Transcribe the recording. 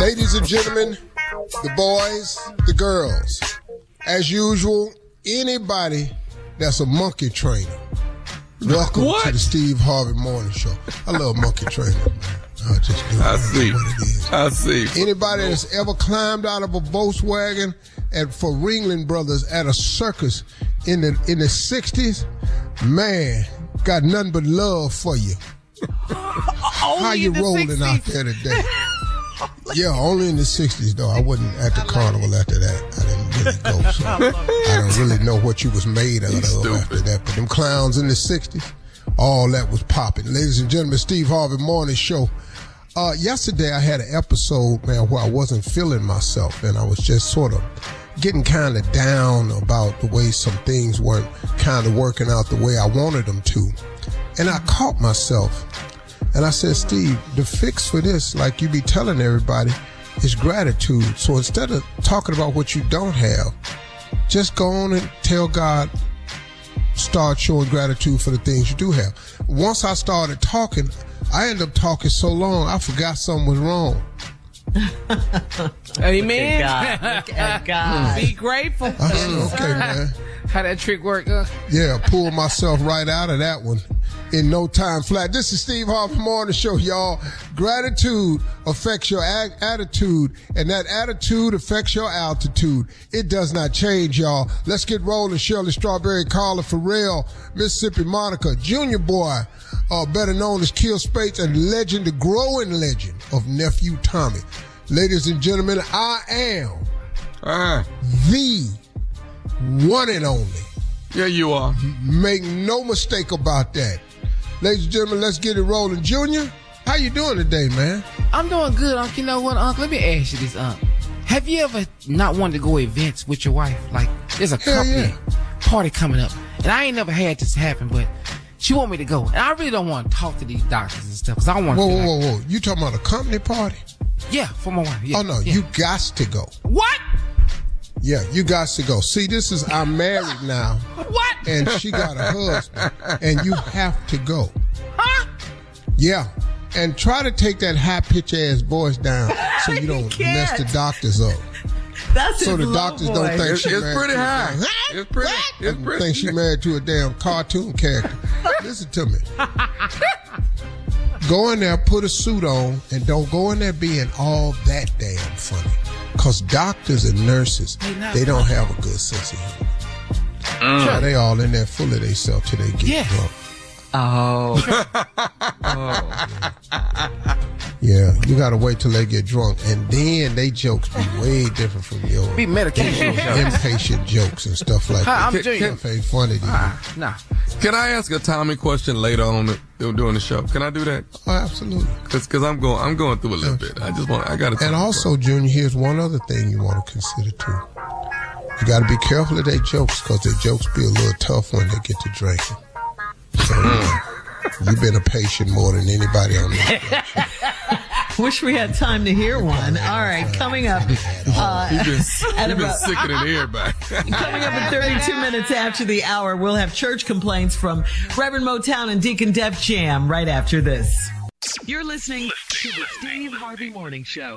Ladies and gentlemen, the boys, the girls, as usual, anybody that's a monkey trainer, welcome What? to the Steve Harvey Morning Show. I love monkey training, man. I just do. I see. What it is. I see. Anybody that's ever climbed out of a Volkswagen at for Ringling Brothers at a circus in the in the sixties, man, got nothing but love for you. How you rolling out there today? yeah, only in the sixties though. I wasn't at the carnival after that. I didn't really go. So I don't really know what you was made out of after that. But them clowns in the sixties, all that was popping. Ladies and gentlemen, Steve Harvey Morning Show. Uh, yesterday I had an episode, man, where I wasn't feeling myself and I was just sort of getting kind of down about the way some things weren't kind of working out the way I wanted them to. And I caught myself and I said, Steve, the fix for this, like you be telling everybody, is gratitude. So instead of talking about what you don't have, just go on and tell God, start showing gratitude for the things you do have. Once I started talking, I ended up talking so long, I forgot something was wrong. Amen. Look at God. Be grateful. I said, okay, man. How that trick work? Uh, Yeah, pull myself right out of that one in no time flat. This is Steve Harvey Morning Show, y'all. Gratitude affects your attitude, and that attitude affects your altitude. It does not change, y'all. Let's get rolling. Shirley Strawberry, Carla Ferrell, Mississippi Monica, Junior Boy, uh, better known as Kill Spates, and legend, the growing legend of Nephew Tommy. Ladies and gentlemen, I am Ah, the one and only. yeah, you are. Make no mistake about that. Ladies and gentlemen, let's get it rolling. Junior, how you doing today, man? I'm doing good, Unc. You know what, Unc? Let me ask you this, Unc. Have you ever not wanted to go events with your wife? Like, there's a Hell company yeah. party coming up, and I ain't never had this happen, but she want me to go, and I really don't want to talk to these doctors and stuff, cause I want to. Whoa, whoa, like- whoa, whoa. You talking about a company party? Yeah, for my wife. Yeah, oh, no, yeah. you got to go. What? Yeah, you got to go. See, this is, I'm married now, What? and she got a husband, and you have to go. Huh? Yeah. And try to take that high pitch ass voice down so you don't mess the doctors up. That's So the low doctors don't voice. think It's, she it's married pretty to high. damn- It's pretty. It's pretty. think she married to a damn cartoon character. Listen to me. Go in there, put a suit on, and don't go in there being all that damn funny. Cause doctors and nurses, they don't have a good sense of humor. Mm. They all in there full of themselves till they get Yeah. drunk. Oh. Yeah, you gotta wait till they get drunk, and then they jokes be way different from yours. Be medication jokes. Impatient jokes and stuff like that. I'm Junior. Stuff ain't funny to you. Ah, nah. Can I ask a Tommy question later on the, during the show? Can I do that? Oh, absolutely. Cause, cause I'm going, I'm going through a little bit. I just want, I gotta. And also, Junior, here's one other thing you want to consider too. You got to be careful of their jokes because their jokes be a little tough when they get to drinking. So mm. you've been a patient more than anybody on this. Wish we had time to hear one. All right, coming up. Uh, You've been, at you've been about- sicker than everybody. Coming up in 32 minutes after the hour, we'll have church complaints from Reverend Motown and Deacon Def Jam right after this. You're listening to the Steve Harvey Morning Show.